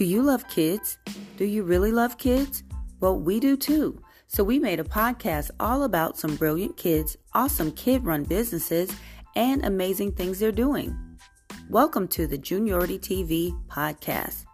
Do you love kids? Do you really love kids? Well, we do too. So we made a podcast all about some brilliant kids, awesome kid run businesses, and amazing things they're doing. Welcome to the Juniority TV podcast.